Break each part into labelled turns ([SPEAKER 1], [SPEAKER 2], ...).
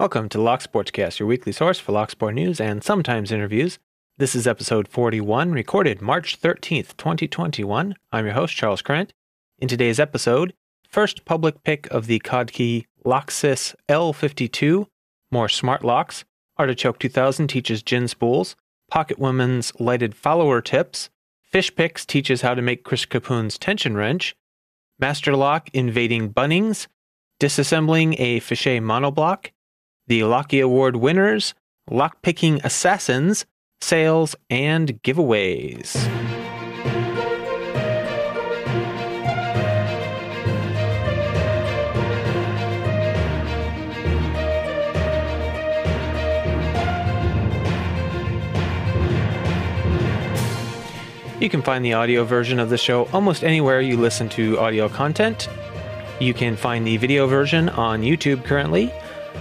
[SPEAKER 1] Welcome to Lock Sportscast, your weekly source for Lock Sport news and sometimes interviews. This is episode 41, recorded March 13th, 2021. I'm your host, Charles Current. In today's episode, first public pick of the Codkey Locksys L52, more smart locks, Artichoke 2000 teaches gin spools, Pocket Woman's lighted follower tips, Fish Picks teaches how to make Chris Capune's tension wrench, Master Lock invading Bunnings, disassembling a Fichet monobloc, the Locky Award winners, lockpicking assassins, sales, and giveaways. You can find the audio version of the show almost anywhere you listen to audio content. You can find the video version on YouTube currently.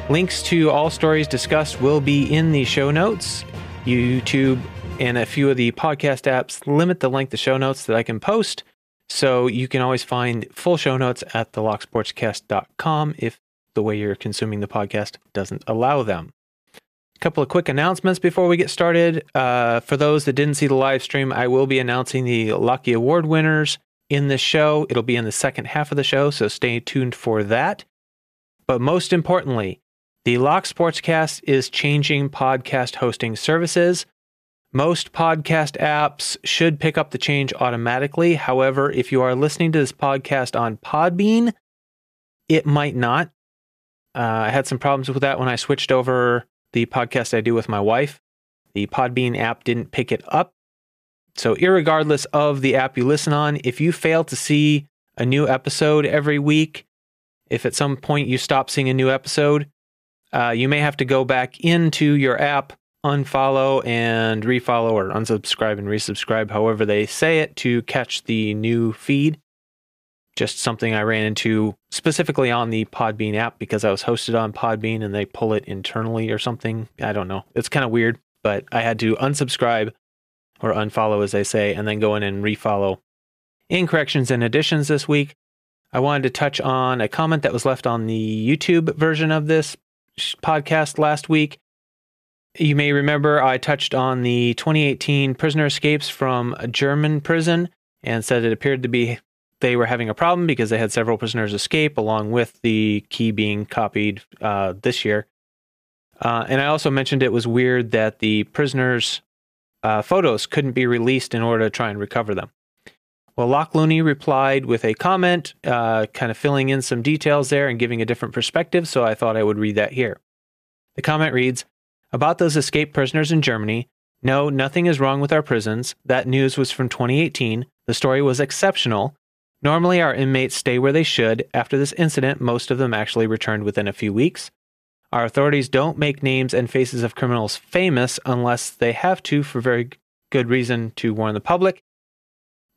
[SPEAKER 1] Links to all stories discussed will be in the show notes. YouTube and a few of the podcast apps limit the length of show notes that I can post. So you can always find full show notes at thelocksportscast.com if the way you're consuming the podcast doesn't allow them. A couple of quick announcements before we get started. Uh, for those that didn't see the live stream, I will be announcing the Locky Award winners in this show. It'll be in the second half of the show, so stay tuned for that. But most importantly, the Lock Sportscast is changing podcast hosting services. Most podcast apps should pick up the change automatically. However, if you are listening to this podcast on Podbean, it might not. Uh, I had some problems with that when I switched over the podcast I do with my wife. The Podbean app didn't pick it up. So, regardless of the app you listen on, if you fail to see a new episode every week, if at some point you stop seeing a new episode, uh, you may have to go back into your app, unfollow and refollow, or unsubscribe and resubscribe, however they say it, to catch the new feed just something I ran into specifically on the Podbean app because I was hosted on Podbean and they pull it internally or something. I don't know. It's kind of weird, but I had to unsubscribe or unfollow, as they say, and then go in and refollow. In corrections and additions this week, I wanted to touch on a comment that was left on the YouTube version of this podcast last week. You may remember I touched on the 2018 prisoner escapes from a German prison and said it appeared to be they were having a problem because they had several prisoners escape, along with the key being copied uh, this year. Uh, and I also mentioned it was weird that the prisoners' uh, photos couldn't be released in order to try and recover them. Well, Lock Looney replied with a comment, uh, kind of filling in some details there and giving a different perspective, so I thought I would read that here. The comment reads About those escaped prisoners in Germany, no, nothing is wrong with our prisons. That news was from 2018. The story was exceptional Normally, our inmates stay where they should. After this incident, most of them actually returned within a few weeks. Our authorities don't make names and faces of criminals famous unless they have to for very good reason to warn the public.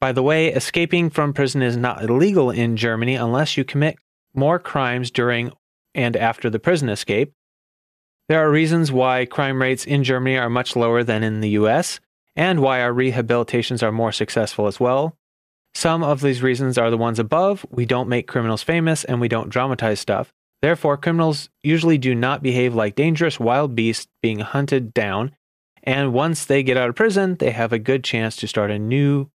[SPEAKER 1] By the way, escaping from prison is not illegal in Germany unless you commit more crimes during and after the prison escape. There are reasons why crime rates in Germany are much lower than in the US, and why our rehabilitations are more successful as well. Some of these reasons are the ones above. We don't make criminals famous and we don't dramatize stuff. Therefore, criminals usually do not behave like dangerous wild beasts being hunted down. And once they get out of prison, they have a good chance to start a new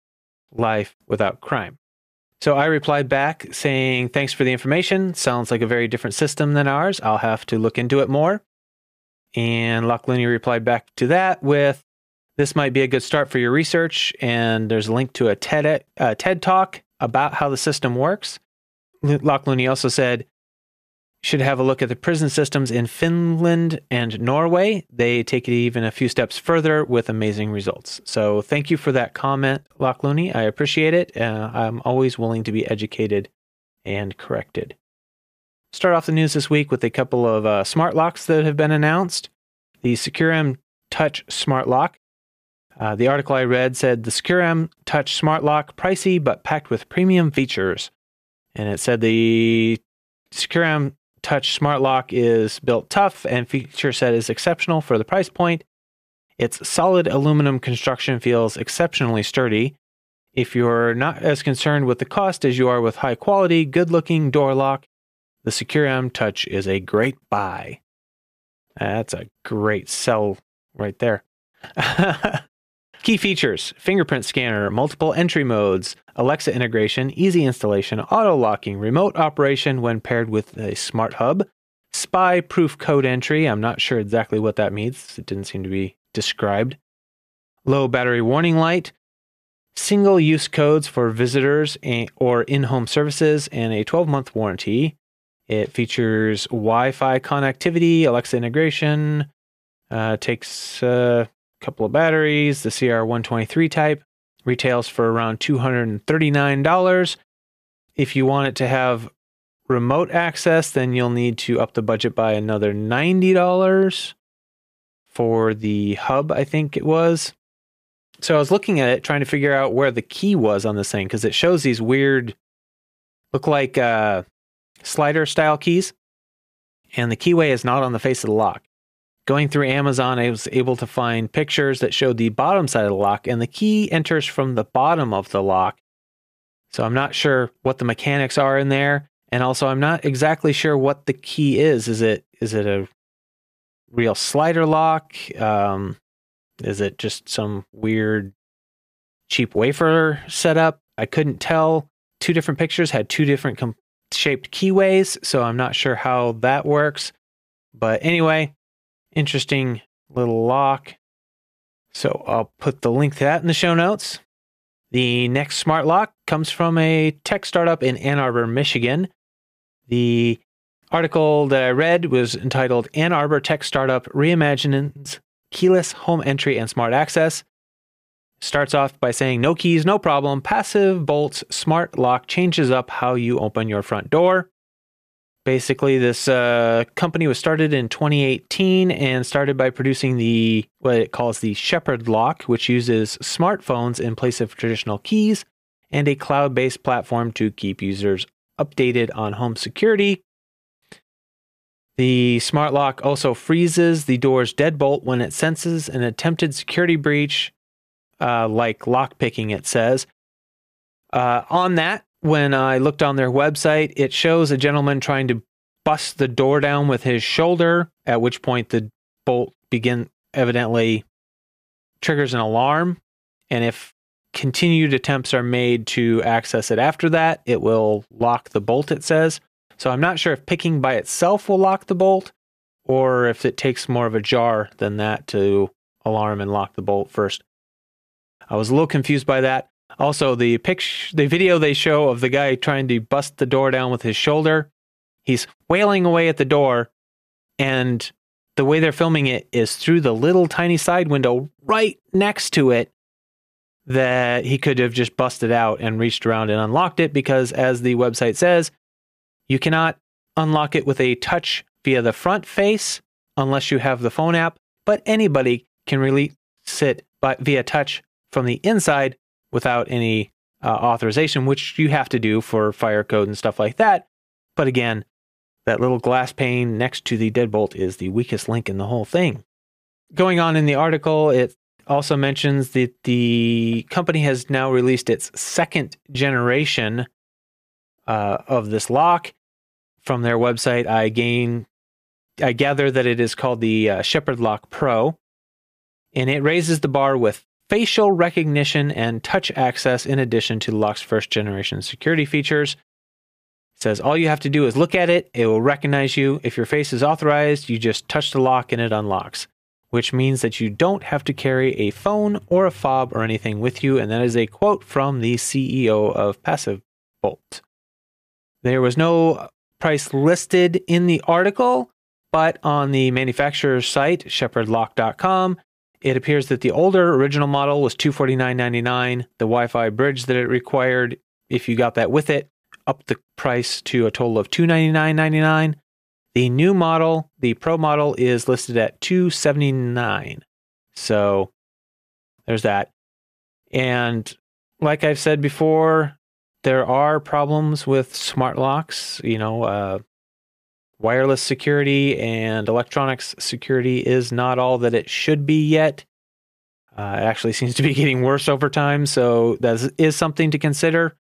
[SPEAKER 1] life without crime. So I replied back saying, Thanks for the information. Sounds like a very different system than ours. I'll have to look into it more. And Looney replied back to that with, this might be a good start for your research, and there's a link to a TED, a TED talk about how the system works. Looney also said, should have a look at the prison systems in Finland and Norway. They take it even a few steps further with amazing results. So thank you for that comment, Lock Looney. I appreciate it. Uh, I'm always willing to be educated and corrected. Start off the news this week with a couple of uh, smart locks that have been announced. The Securam Touch Smart Lock uh, the article I read said the Securam Touch Smart Lock pricey but packed with premium features. And it said the Securam Touch Smart Lock is built tough and feature set is exceptional for the price point. Its solid aluminum construction feels exceptionally sturdy. If you're not as concerned with the cost as you are with high quality, good looking door lock, the Securam Touch is a great buy. That's a great sell right there. Key features fingerprint scanner, multiple entry modes, Alexa integration, easy installation, auto locking, remote operation when paired with a smart hub, spy proof code entry. I'm not sure exactly what that means, it didn't seem to be described. Low battery warning light, single use codes for visitors or in home services, and a 12 month warranty. It features Wi Fi connectivity, Alexa integration, uh, takes a couple of batteries, the CR123 type, retails for around $239. If you want it to have remote access, then you'll need to up the budget by another $90 for the hub, I think it was. So I was looking at it, trying to figure out where the key was on this thing because it shows these weird, look like uh, slider style keys, and the keyway is not on the face of the lock. Going through Amazon, I was able to find pictures that showed the bottom side of the lock, and the key enters from the bottom of the lock. So I'm not sure what the mechanics are in there, and also I'm not exactly sure what the key is. Is it is it a real slider lock? Um, is it just some weird cheap wafer setup? I couldn't tell. Two different pictures had two different com- shaped keyways, so I'm not sure how that works. But anyway, interesting little lock. So I'll put the link to that in the show notes. The next smart lock comes from a tech startup in Ann Arbor, Michigan. The article that I read was entitled Ann Arbor Tech Startup Reimagines Keyless Home Entry and Smart Access. Starts off by saying, No keys, no problem. Passive Bolt's smart lock changes up how you open your front door. Basically, this uh, company was started in 2018 and started by producing the what it calls the Shepherd lock, which uses smartphones in place of traditional keys, and a cloud based platform to keep users updated on home security. The smart lock also freezes the door's deadbolt when it senses an attempted security breach uh, like lockpicking, it says. Uh, on that, when I looked on their website, it shows a gentleman trying to bust the door down with his shoulder, at which point the bolt begin evidently triggers an alarm. And if continued attempts are made to access it after that, it will lock the bolt, it says. So I'm not sure if picking by itself will lock the bolt or if it takes more of a jar than that to alarm and lock the bolt first. I was a little confused by that. Also, the picture, the video they show of the guy trying to bust the door down with his shoulder, he's wailing away at the door, and the way they're filming it is through the little tiny side window right next to it. That he could have just busted out and reached around and unlocked it because, as the website says, you cannot unlock it with a touch via the front face unless you have the phone app, but anybody can release it by, via touch from the inside without any uh, authorization, which you have to do for fire code and stuff like that. But again, that little glass pane next to the deadbolt is the weakest link in the whole thing. Going on in the article, it also mentions that the company has now released its second generation uh, of this lock. From their website, I gain, I gather that it is called the uh, Shepherd Lock Pro, and it raises the bar with facial recognition and touch access in addition to lock's first generation security features. It says all you have to do is look at it, it will recognize you. If your face is authorized, you just touch the lock and it unlocks, which means that you don't have to carry a phone or a fob or anything with you. And that is a quote from the CEO of Passive Bolt. There was no price listed in the article, but on the manufacturer's site, shepherdlock.com, it appears that the older original model was $249.99. The Wi Fi bridge that it required, if you got that with it, upped the price to a total of $299.99. The new model, the Pro model, is listed at 279. So there's that. And like I've said before, there are problems with smart locks. You know, uh, wireless security and electronics security is not all that it should be yet. Uh, it actually seems to be getting worse over time, so that is something to consider.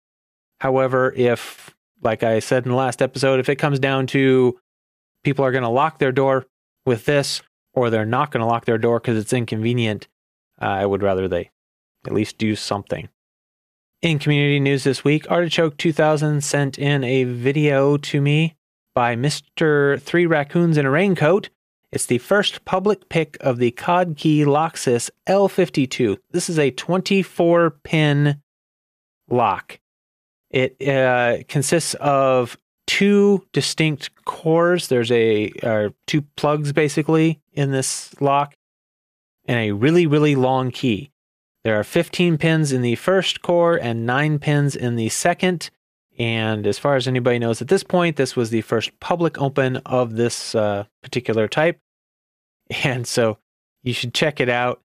[SPEAKER 1] However, if, like I said in the last episode, if it comes down to people are going to lock their door with this, or they're not going to lock their door because it's inconvenient, uh, I would rather they at least do something. In community news this week, Artichoke 2000 sent in a video to me by Mr. Three Raccoons in a Raincoat. It's the first public pick of the Codkey Locksys L52. This is a 24 pin lock. It uh, consists of two distinct cores. There's a uh, two plugs basically in this lock, and a really really long key. There are 15 pins in the first core and nine pins in the second. And as far as anybody knows at this point, this was the first public open of this uh, particular type. And so you should check it out.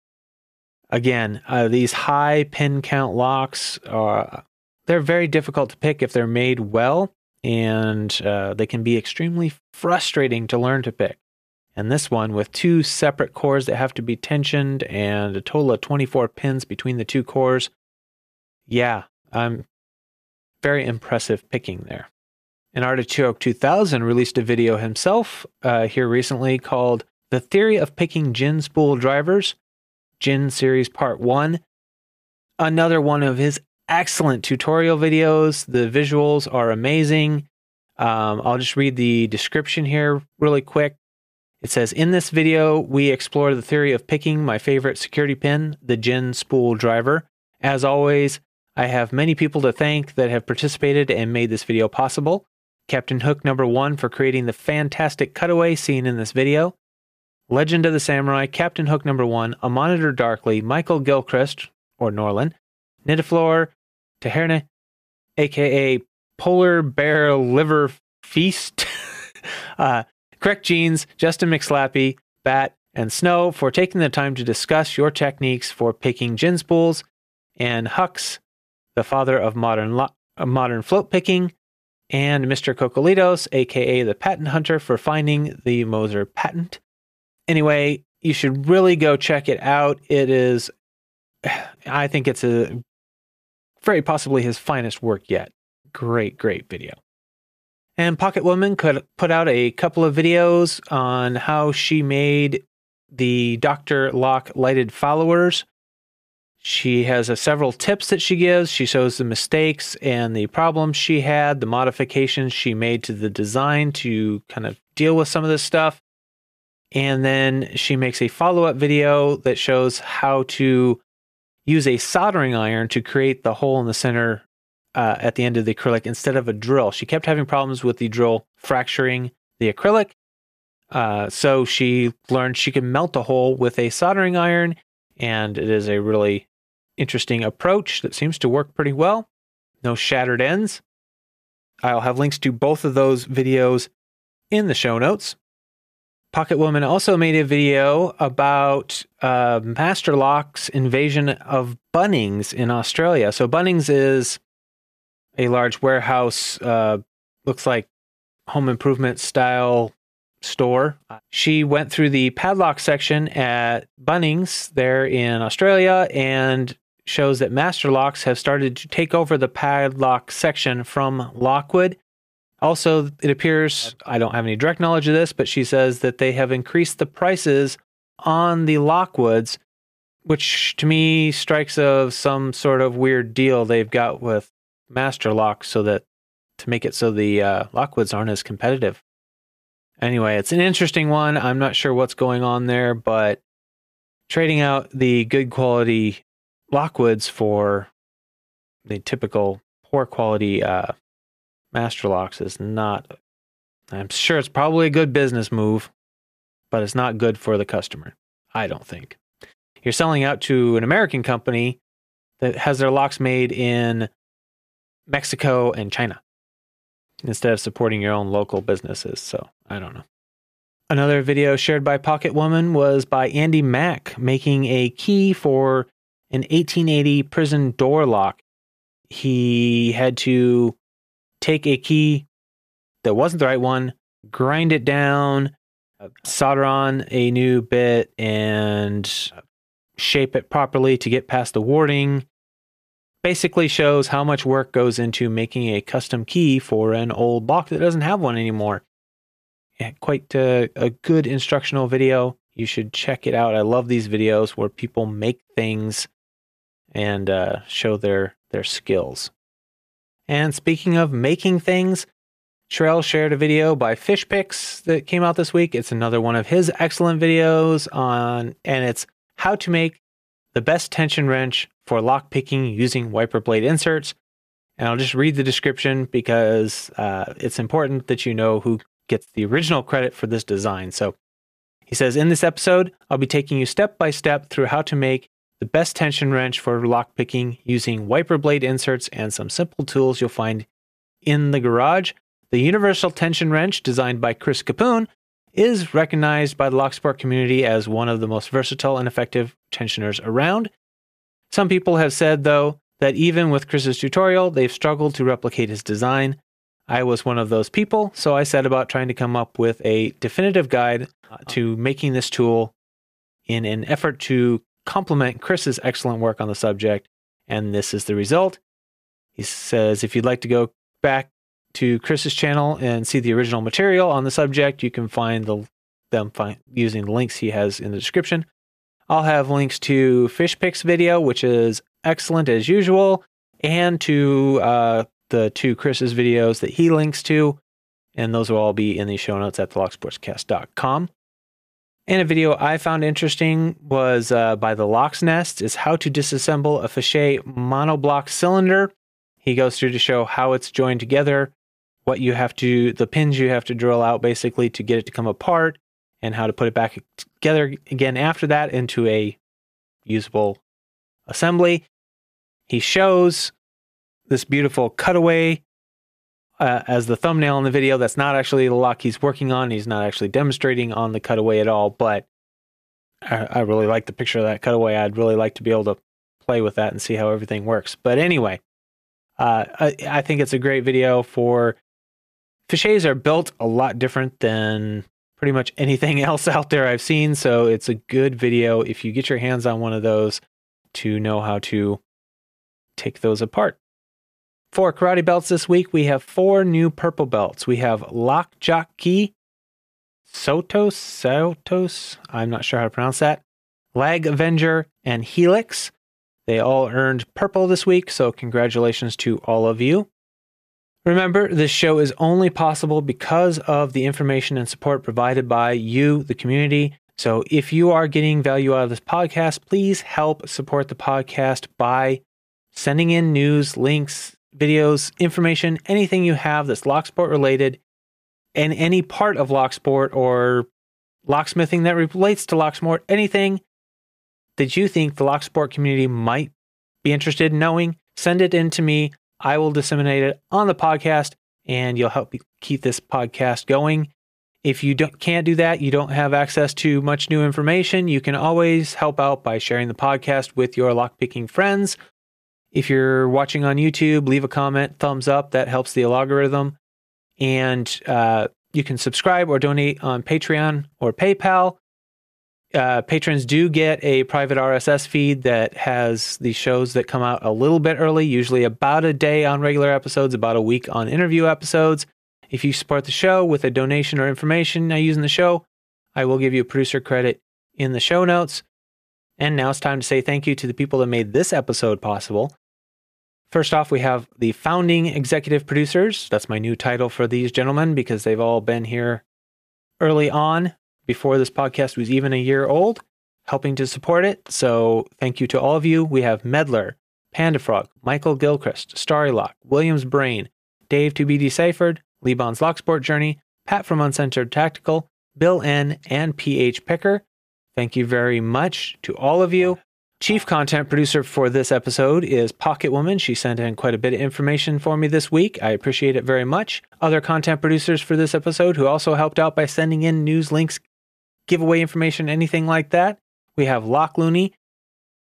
[SPEAKER 1] Again, uh, these high pin count locks are they're very difficult to pick if they're made well, and uh, they can be extremely frustrating to learn to pick. And this one, with two separate cores that have to be tensioned and a total of 24 pins between the two cores, yeah, I'm very impressive picking there. And Artichoke 2000 released a video himself uh, here recently called The Theory of Picking Gin Spool Drivers, Gin Series Part 1. Another one of his excellent tutorial videos. The visuals are amazing. Um, I'll just read the description here really quick. It says In this video, we explore the theory of picking my favorite security pin, the Gin spool driver. As always, I have many people to thank that have participated and made this video possible. Captain Hook number one for creating the fantastic cutaway seen in this video. Legend of the Samurai, Captain Hook number one, A Monitor Darkly, Michael Gilchrist, or Norlin, Nidaflor, Taherne, aka Polar Bear Liver Feast, uh, Correct Jeans, Justin McSlappy, Bat, and Snow for taking the time to discuss your techniques for picking gin spools, and Hux, the father of modern lo- modern float picking, and Mr. Cocolitos, aka the patent hunter, for finding the Moser patent. Anyway, you should really go check it out. It is, I think it's a very possibly his finest work yet. Great, great video. And Pocket Woman could put out a couple of videos on how she made the Dr. Lock lighted followers. She has a, several tips that she gives. She shows the mistakes and the problems she had, the modifications she made to the design to kind of deal with some of this stuff. And then she makes a follow up video that shows how to use a soldering iron to create the hole in the center uh, at the end of the acrylic instead of a drill. She kept having problems with the drill fracturing the acrylic. Uh, so she learned she can melt a hole with a soldering iron, and it is a really interesting approach that seems to work pretty well. No shattered ends. I'll have links to both of those videos in the show notes. Pocket Woman also made a video about uh, Master Lock's invasion of Bunnings in Australia. So Bunnings is a large warehouse, uh, looks like home improvement style store. She went through the padlock section at Bunnings there in Australia and shows that Master Locks have started to take over the padlock section from Lockwood also, it appears, I don't have any direct knowledge of this, but she says that they have increased the prices on the Lockwoods, which to me strikes of some sort of weird deal they've got with Master Lock so that to make it so the uh, Lockwoods aren't as competitive. Anyway, it's an interesting one. I'm not sure what's going on there, but trading out the good quality Lockwoods for the typical poor quality uh, Master Locks is not, I'm sure it's probably a good business move, but it's not good for the customer. I don't think. You're selling out to an American company that has their locks made in Mexico and China instead of supporting your own local businesses. So I don't know. Another video shared by Pocket Woman was by Andy Mack making a key for an 1880 prison door lock. He had to take a key that wasn't the right one, grind it down, solder on a new bit, and shape it properly to get past the warding. Basically shows how much work goes into making a custom key for an old lock that doesn't have one anymore. Yeah, quite a, a good instructional video. You should check it out. I love these videos where people make things and uh, show their their skills. And speaking of making things, Sherelle shared a video by Fishpix that came out this week. It's another one of his excellent videos on, and it's how to make the best tension wrench for lock picking using wiper blade inserts. And I'll just read the description because uh, it's important that you know who gets the original credit for this design. So he says, In this episode, I'll be taking you step by step through how to make the best tension wrench for lock picking using wiper blade inserts and some simple tools you'll find in the garage. The universal tension wrench, designed by Chris Capune, is recognized by the Locksport community as one of the most versatile and effective tensioners around. Some people have said, though, that even with Chris's tutorial, they've struggled to replicate his design. I was one of those people, so I set about trying to come up with a definitive guide uh, to making this tool in an effort to complement Chris's excellent work on the subject, and this is the result. He says if you'd like to go back to Chris's channel and see the original material on the subject, you can find the, them find, using the links he has in the description. I'll have links to Fishpix video, which is excellent as usual, and to uh, the two Chris's videos that he links to, and those will all be in the show notes at thelocksportscast.com. And a video I found interesting was uh, by the Locks Nest is how to disassemble a Fichet monobloc cylinder. He goes through to show how it's joined together what you have to, the pins you have to drill out basically to get it to come apart, and how to put it back together again after that into a usable assembly. He shows this beautiful cutaway uh, as the thumbnail in the video. That's not actually the lock he's working on. He's not actually demonstrating on the cutaway at all, but I, I really like the picture of that cutaway. I'd really like to be able to play with that and see how everything works. But anyway, uh, I, I, think it's a great video for Fichets are built a lot different than pretty much anything else out there I've seen. So it's a good video if you get your hands on one of those to know how to take those apart. For karate belts this week, we have four new purple belts. We have Lock Sotos, Sotos, I'm not sure how to pronounce that, Lag Avenger, and Helix. They all earned purple this week, so congratulations to all of you. Remember, this show is only possible because of the information and support provided by you, the community. So if you are getting value out of this podcast, please help support the podcast by sending in news, links, videos, information, anything you have that's Locksport related, and any part of Locksport or locksmithing that relates to Locksport, anything that you think the Locksport community might be interested in knowing, send it in to me. I will disseminate it on the podcast and you'll help keep this podcast going. If you can't do that, you don't have access to much new information, you can always help out by sharing the podcast with your lockpicking friends. If you're watching on YouTube, leave a comment, thumbs up, that helps the algorithm. And uh, you can subscribe or donate on Patreon or PayPal uh, patrons do get a private RSS feed that has the shows that come out a little bit early, usually about a day on regular episodes, about a week on interview episodes. If you support the show with a donation or information I use in the show, I will give you a producer credit in the show notes. And now it's time to say thank you to the people that made this episode possible. First off, we have the founding executive producers. That's my new title for these gentlemen because they've all been here early on before this podcast was even a year old, helping to support it. So thank you to all of you. We have Medler, Pandafrog, Michael Gilchrist, Starrylock, Williams Brain, Dave to be deciphered, Lebon's Locksport Journey, Pat from Uncensored Tactical, Bill N, and PH Picker. Thank you very much to all of you. Chief content producer for this episode is Pocket Woman. She sent in quite a bit of information for me this week. I appreciate it very much. Other content producers for this episode who also helped out by sending in news links, giveaway information, anything like that. We have Lock Looney,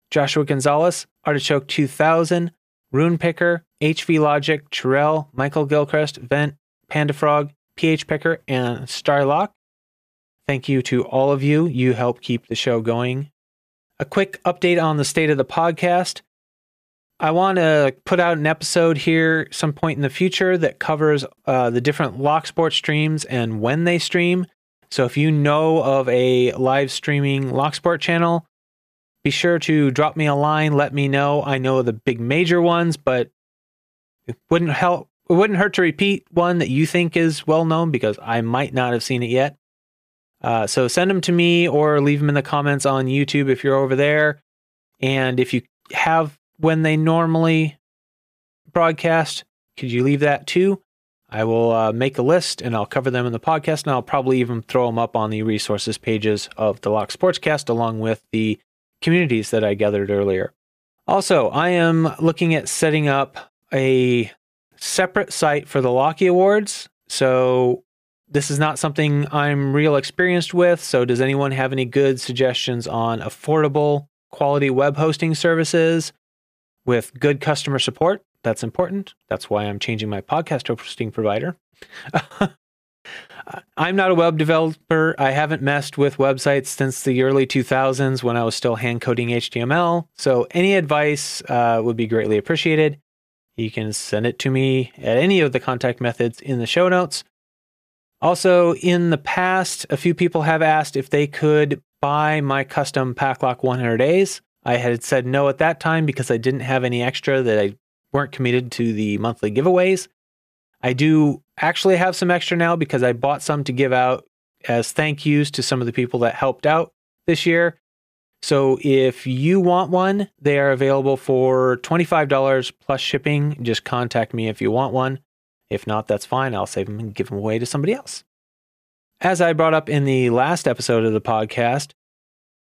[SPEAKER 1] Joshua Gonzalez, Artichoke 2000, Rune Picker, HV Logic, Terrell, Michael Gilchrist, Vent, Panda Frog, PH Picker, and Starlock. Thank you to all of you. You help keep the show going. A quick update on the state of the podcast. I want to put out an episode here some point in the future that covers uh, the different Lock Sport streams and when they stream. So if you know of a live streaming Lock Sport channel, be sure to drop me a line. Let me know. I know the big major ones, but it wouldn't help. It wouldn't hurt to repeat one that you think is well known because I might not have seen it yet. Uh, so send them to me or leave them in the comments on YouTube if you're over there. And if you have when they normally broadcast, could you leave that too? I will uh, make a list and I'll cover them in the podcast, and I'll probably even throw them up on the resources pages of the Lock Sportscast along with the communities that I gathered earlier. Also, I am looking at setting up a separate site for the Locky Awards. So, this is not something I'm real experienced with. So, does anyone have any good suggestions on affordable quality web hosting services with good customer support? That's important. That's why I'm changing my podcast hosting provider. I'm not a web developer. I haven't messed with websites since the early 2000s when I was still hand coding HTML. So any advice uh, would be greatly appreciated. You can send it to me at any of the contact methods in the show notes. Also, in the past, a few people have asked if they could buy my custom Paclock 100As. I had said no at that time because I didn't have any extra that I weren't committed to the monthly giveaways. I do actually have some extra now because I bought some to give out as thank yous to some of the people that helped out this year. So if you want one, they are available for $25 plus shipping. Just contact me if you want one. If not, that's fine. I'll save them and give them away to somebody else. As I brought up in the last episode of the podcast,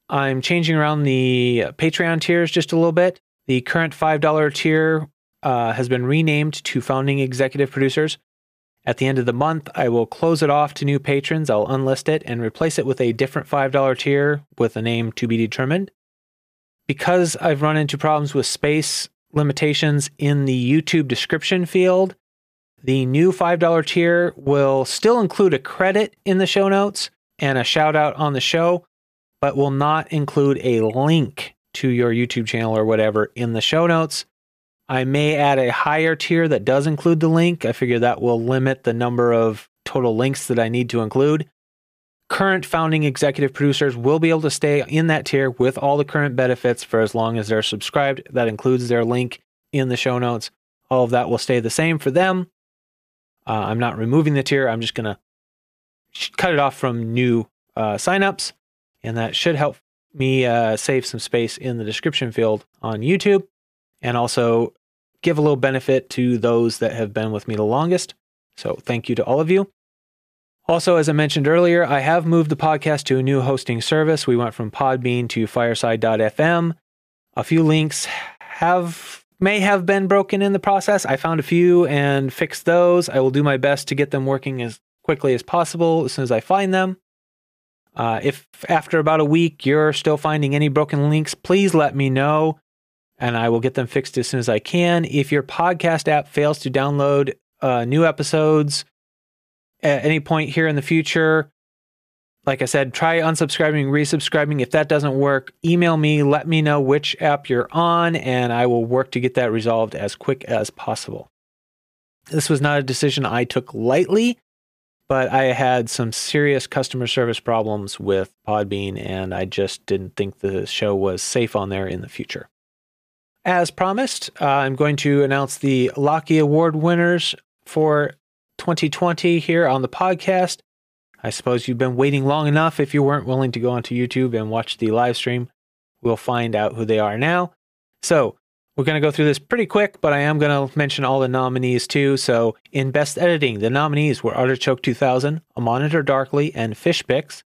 [SPEAKER 1] I'm changing around the Patreon tiers just a little bit. The current $5 tier uh, has been renamed to founding executive producers. At the end of the month, I will close it off to new patrons. I'll unlist it and replace it with a different $5 tier with a name to be determined. Because I've run into problems with space limitations in the YouTube description field, the new $5 tier will still include a credit in the show notes and a shout out on the show, but will not include a link to your YouTube channel or whatever in the show notes. I may add a higher tier that does include the link. I figure that will limit the number of total links that I need to include. Current founding executive producers will be able to stay in that tier with all the current benefits for as long as they're subscribed. That includes their link in the show notes. All of that will stay the same for them. Uh, I'm not removing the tier. I'm just going to cut it off from new uh, signups, and that should help me uh, save some space in the description field on YouTube and also give a little benefit to those that have been with me the longest. So thank you to all of you. Also, as I mentioned earlier, I have moved the podcast to a new hosting service. We went from Podbean to fireside.fm. A few links have may have been broken in the process. I found a few and fixed those. I will do my best to get them working as quickly as possible as soon as I find them. Uh, if after about a week you're still finding any broken links, please let me know and I will get them fixed as soon as I can. If your podcast app fails to download uh, new episodes at any point here in the future, like I said, try unsubscribing, resubscribing. If that doesn't work, email me, let me know which app you're on, and I will work to get that resolved as quick as possible. This was not a decision I took lightly, but I had some serious customer service problems with Podbean, and I just didn't think the show was safe on there in the future. As promised, uh, I'm going to announce the Locky Award winners for 2020 here on the podcast. I suppose you've been waiting long enough if you weren't willing to go onto YouTube and watch the live stream. We'll find out who they are now. So, we're going to go through this pretty quick, but I am going to mention all the nominees too. So, in Best Editing, the nominees were Artichoke 2000, A Monitor Darkly, and Fishpix.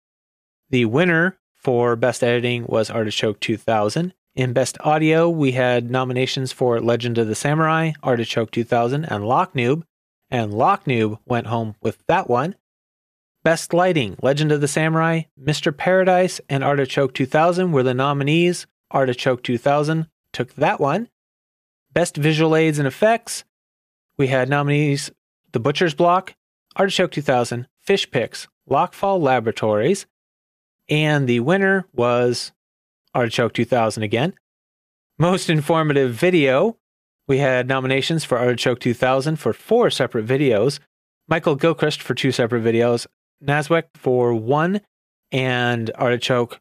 [SPEAKER 1] The winner for Best Editing was Artichoke 2000. In Best Audio, we had nominations for Legend of the Samurai, Artichoke 2000, and Locknoob, and Locknoob went home with that one. Best Lighting, Legend of the Samurai, Mr. Paradise, and Artichoke 2000 were the nominees. Artichoke 2000 took that one. Best Visual Aids and Effects, we had nominees The Butcher's Block, Artichoke 2000, Fishpix, Lockfall Laboratories, and the winner was Artichoke 2000 again. Most informative video, We had nominations for Artichoke 2000 for four separate videos, Michael Gilchrist for two separate videos, Naswick for one, and Artichoke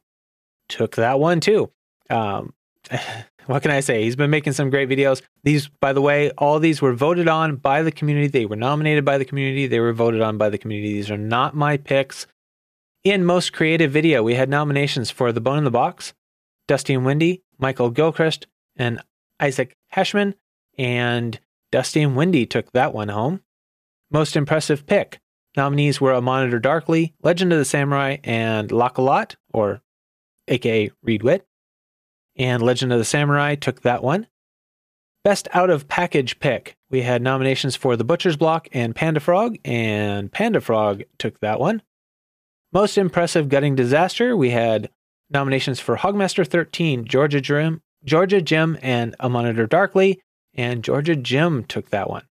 [SPEAKER 1] took that one too. Um, what can I say? He's been making some great videos. These, by the way, all these were voted on by the community. They were nominated by the community. They were voted on by the community. These are not my picks. In most creative video, we had nominations for The Bone in the Box, Dusty and Windy, Michael Gilchrist, and Isaac Heshman. And Dusty and Windy took that one home. Most impressive pick. Nominees were A Monitor Darkly, Legend of the Samurai, and Lockalot, or aka Reed Witt and Legend of the Samurai took that one. Best out of package pick. We had nominations for The Butcher's Block and Panda Frog, and Panda Frog took that one. Most impressive gutting disaster. We had nominations for Hogmaster 13, Georgia Jim, Georgia Jim, and A Monitor Darkly, and Georgia Jim took that one.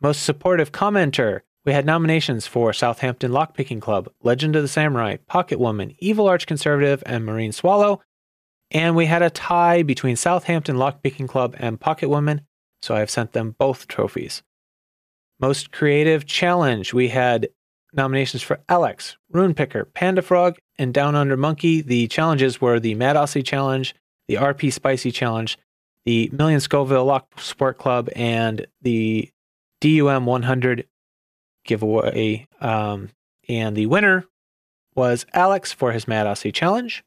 [SPEAKER 1] Most supportive commenter. We had nominations for Southampton Lockpicking Club, Legend of the Samurai, Pocket Woman, Evil Arch Conservative, and Marine Swallow, and we had a tie between Southampton Lockpicking Club and Pocket Woman, so I have sent them both trophies. Most Creative Challenge, we had nominations for Alex, Rune Picker, Panda Frog, and Down Under Monkey. The challenges were the Mad Aussie Challenge, the RP Spicy Challenge, the Million Scoville Lock Sport Club, and the DUM 100 giveaway. Um, and the winner was Alex for his Mad Aussie Challenge.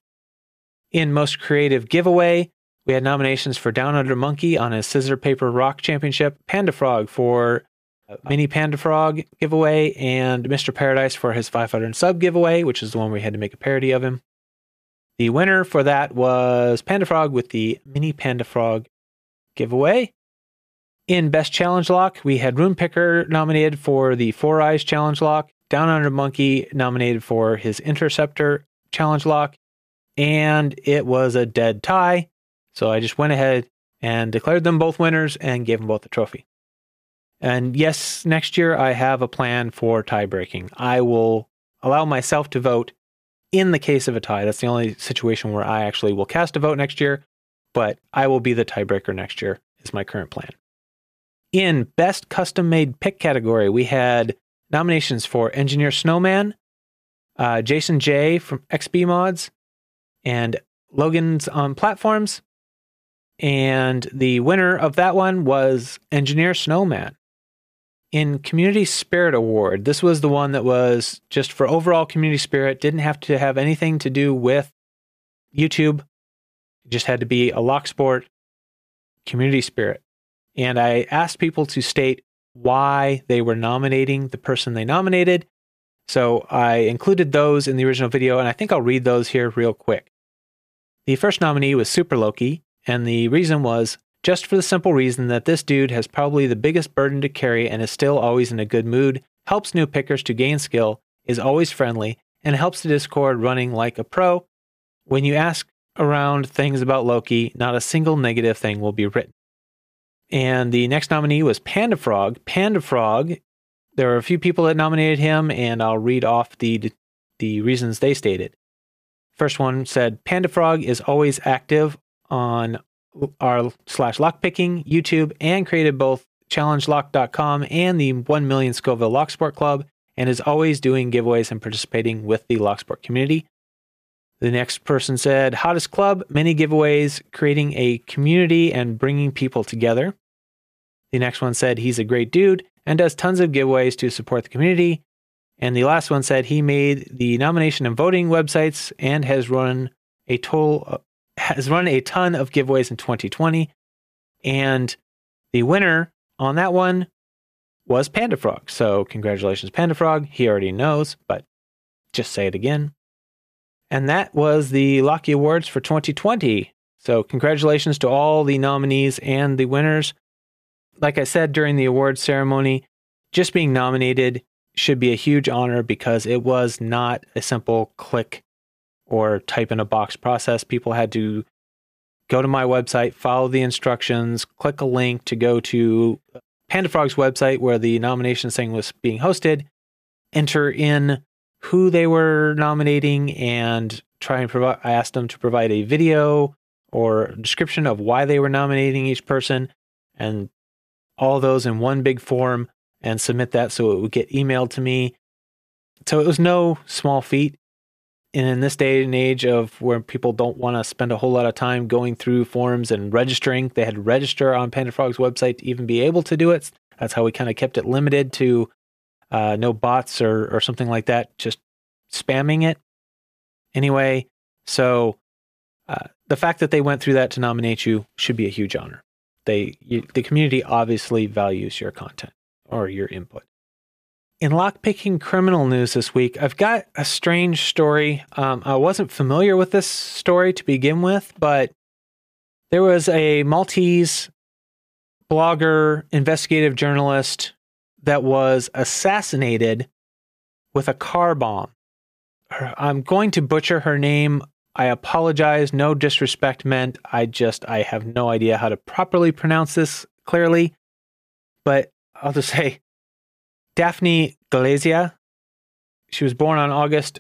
[SPEAKER 1] In Most Creative Giveaway, we had nominations for Down Under Monkey on his Scissor Paper Rock Championship, Panda Frog for Mini Panda Frog giveaway, and Mr. Paradise for his 500 sub giveaway, which is the one we had to make a parody of him. The winner for that was Panda Frog with the Mini Panda Frog giveaway. In Best Challenge Lock, we had Rune Picker nominated for the Four Eyes Challenge Lock, Down Under Monkey nominated for his Interceptor Challenge Lock, and it was a dead tie. So I just went ahead and declared them both winners and gave them both a trophy. And yes, next year I have a plan for tie breaking. I will allow myself to vote in the case of a tie. That's the only situation where I actually will cast a vote next year, but I will be the tiebreaker next year, is my current plan. In Best Custom Made Pick category, we had nominations for Engineer Snowman, uh, Jason J from XB Mods, and Logan's on platforms. And the winner of that one was Engineer Snowman. In Community Spirit Award, this was the one that was just for overall community spirit, didn't have to have anything to do with YouTube. It just had to be a lock sport community spirit. And I asked people to state why they were nominating the person they nominated. So I included those in the original video, and I think I'll read those here real quick. The first nominee was Super Loki, and the reason was just for the simple reason that this dude has probably the biggest burden to carry and is still always in a good mood, helps new pickers to gain skill, is always friendly, and helps the Discord running like a pro. When you ask around things about Loki, not a single negative thing will be written. And the next nominee was Panda Frog. Panda Frog, there are a few people that nominated him, and I'll read off the the reasons they stated. First one said Panda Frog is always active on our slash lockpicking YouTube and created both challengelock.com and the 1 million Scoville Locksport Club and is always doing giveaways and participating with the Locksport community. The next person said hottest club, many giveaways, creating a community and bringing people together. The next one said he's a great dude and does tons of giveaways to support the community. And the last one said he made the nomination and voting websites and has run a total uh, has run a ton of giveaways in 2020. And the winner on that one was Panda Frog. So congratulations, Panda Frog. He already knows, but just say it again. And that was the Locky Awards for 2020. So congratulations to all the nominees and the winners. Like I said during the awards ceremony, just being nominated should be a huge honor because it was not a simple click or type in a box process. People had to go to my website, follow the instructions, click a link to go to Panda Frog's website where the nomination thing was being hosted, enter in who they were nominating, and try and provide. I asked them to provide a video or description of why they were nominating each person. and all those in one big form and submit that so it would get emailed to me. So it was no small feat. And in this day and age of where people don't want to spend a whole lot of time going through forms and registering, they had to register on Panda Frog's website to even be able to do it. That's how we kind of kept it limited to uh, no bots or, or something like that, just spamming it. Anyway, so uh, the fact that they went through that to nominate you should be a huge honor. They, you, the community obviously values your content or your input. In lockpicking criminal news this week, I've got a strange story. Um, I wasn't familiar with this story to begin with, but there was a Maltese blogger, investigative journalist that was assassinated with a car bomb. I'm going to butcher her name. I apologize. No disrespect meant. I just, I have no idea how to properly pronounce this clearly. But I'll just say Daphne Galizia. She was born on August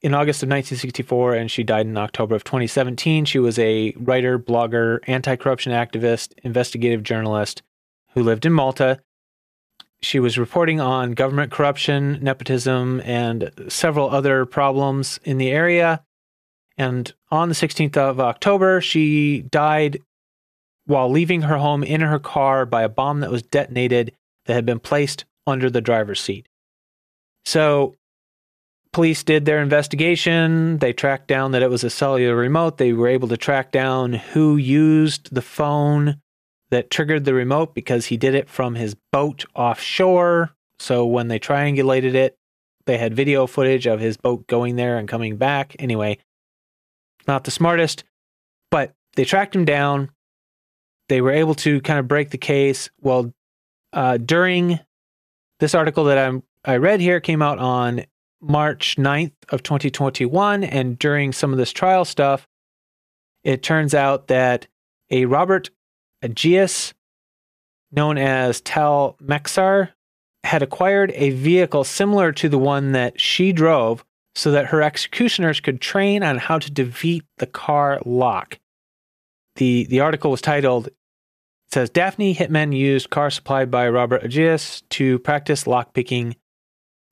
[SPEAKER 1] in August of 1964 and she died in October of 2017. She was a writer, blogger, anti-corruption activist, investigative journalist who lived in Malta. She was reporting on government corruption, nepotism, and several other problems in the area. And on the 16th of October, she died while leaving her home in her car by a bomb that was detonated that had been placed under the driver's seat. So, police did their investigation. They tracked down that it was a cellular remote. They were able to track down who used the phone that triggered the remote because he did it from his boat offshore. So, when they triangulated it, they had video footage of his boat going there and coming back. Anyway, not the smartest, but they tracked him down they were able to kind of break the case. Well, uh, during this article that I'm, I read here came out on March 9th of 2021. And during some of this trial stuff, it turns out that a Robert Agius, known as Tal Maksar, had acquired a vehicle similar to the one that she drove so that her executioners could train on how to defeat the car lock. The, the article was titled it says Daphne hitmen used car supplied by Robert Agius to practice lockpicking,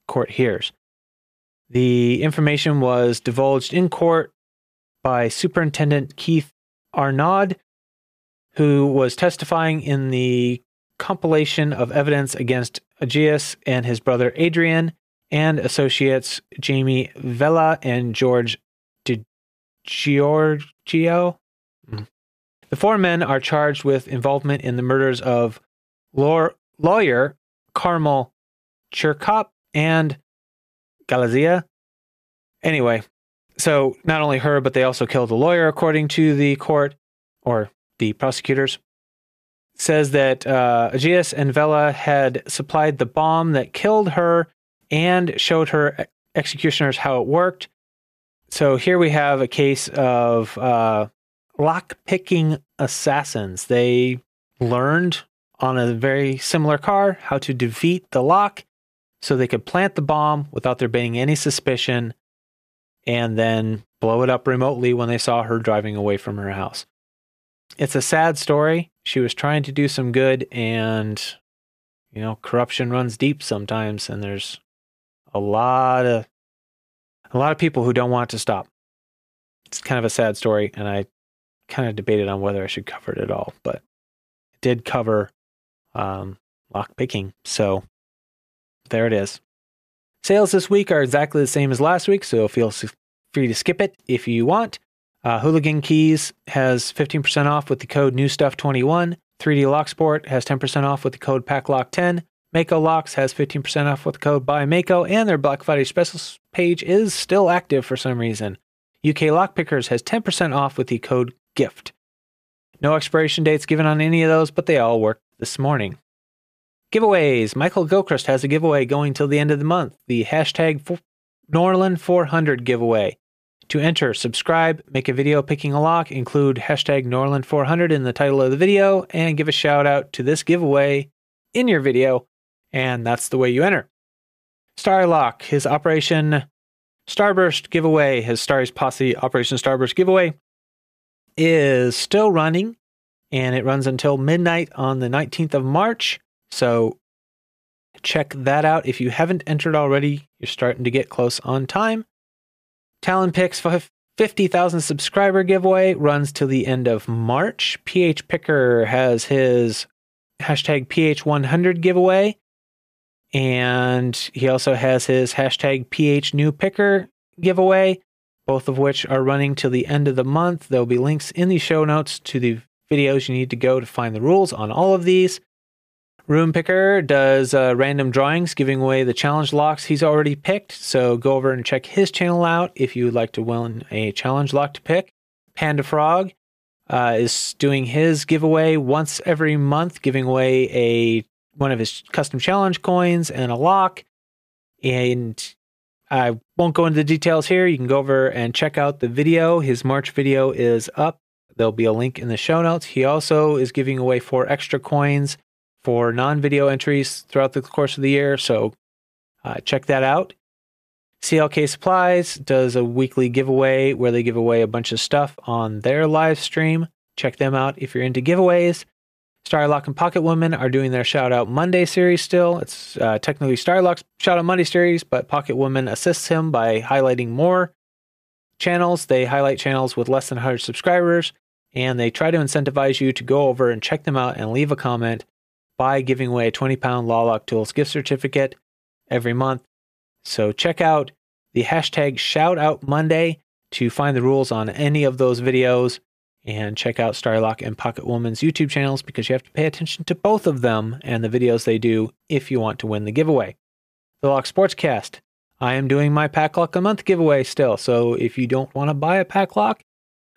[SPEAKER 1] court hears. The information was divulged in court by Superintendent Keith Arnaud, who was testifying in the compilation of evidence against Agius and his brother Adrian and associates Jamie Vella and George Degiorgio. Hmm. The four men are charged with involvement in the murders of lawyer Carmel Chircop and Galizia. Anyway, so not only her, but they also killed the lawyer, according to the court or the prosecutors. says that uh, Agius and Vella had supplied the bomb that killed her and showed her executioners how it worked. So here we have a case of uh, lock picking assassins. They learned on a very similar car how to defeat the lock so they could plant the bomb without there being any suspicion and then blow it up remotely when they saw her driving away from her house. It's a sad story. She was trying to do some good and you know, corruption runs deep sometimes and there's a lot of a lot of people who don't want to stop. It's kind of a sad story and I kind of debated on whether I should cover it at all, but it did cover um, lock picking. So there it is. Sales this week are exactly the same as last week, so feel free to skip it if you want. Uh, Hooligan Keys has 15% off with the code NewStuff21. 3D Locksport has 10% off with the code Paclock10. Mako Locks has 15% off with the code BuyMako, and their Black Friday specials page is still active for some reason. UK Lockpickers has 10% off with the code GIFT. No expiration dates given on any of those, but they all worked this morning. Giveaways. Michael Gilchrist has a giveaway going till the end of the month. The hashtag Norland400 giveaway. To enter, subscribe, make a video picking a lock, include hashtag Norland400 in the title of the video, and give a shout out to this giveaway in your video, and that's the way you enter. Starrylock, his Operation Starburst giveaway, his Starry's Posse Operation Starburst giveaway is still running. and it runs until midnight on the 19th of March. So check that out. If you haven't entered already, you're starting to get close on time. Talon Picks 50,000 subscriber giveaway runs till the end of March. PH Picker has his hashtag PH100 giveaway. And he also has his hashtag PH New Picker giveaway, both of which are running till the end of the month. There'll be links in the show notes to the videos you need to go to find the rules on all of these. Room Picker does uh, random drawings, giving away the challenge locks he's already picked. So go over and check his channel out if you would like to win a challenge lock to pick. Panda Frog uh, is doing his giveaway once every month, giving away a one of his custom challenge coins and a lock. And I won't go into the details here. You can go over and check out the video. His March video is up. There'll be a link in the show notes. He also is giving away four extra coins for non video entries throughout the course of the year. So uh, check that out. CLK Supplies does a weekly giveaway where they give away a bunch of stuff on their live stream. Check them out if you're into giveaways. Starrylock and Pocket Woman are doing their Shout Out Monday series still. It's uh, technically Starrylock's Shout Out Monday series, but Pocket Woman assists him by highlighting more channels. They highlight channels with less than 100 subscribers, and they try to incentivize you to go over and check them out and leave a comment by giving away a 20 pound Law Lock Tools gift certificate every month. So check out the hashtag Shout Out Monday to find the rules on any of those videos and check out Starrylock and Pocket Woman's YouTube channels because you have to pay attention to both of them and the videos they do if you want to win the giveaway. The Lock Sportscast. I am doing my Paclock a Month giveaway still, so if you don't want to buy a Paclock,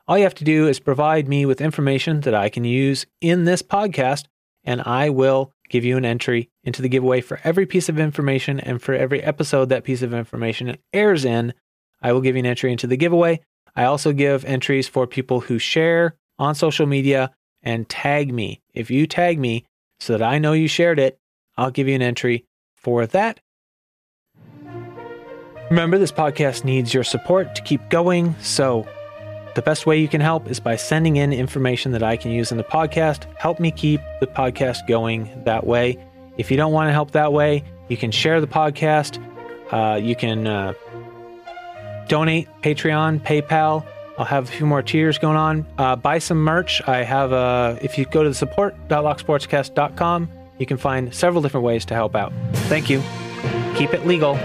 [SPEAKER 1] all you have to do is provide me with information that I can use in this podcast and I will give you an entry into the giveaway for every piece of information and for every episode that piece of information airs in. I will give you an entry into the giveaway. I also give entries for people who share on social media and tag me. If you tag me so that I know you shared it, I'll give you an entry for that. Remember, this podcast needs your support to keep going. So the best way you can help is by sending in information that I can use in the podcast. Help me keep the podcast going that way. If you don't want to help that way, you can share the podcast. Uh, you can uh, donate, Patreon, PayPal. I'll have a few more tiers going on. Uh, buy some merch. I have a, if you go to the support.locksportscast.com, you can find several different ways to help out. Thank you. Keep it legal.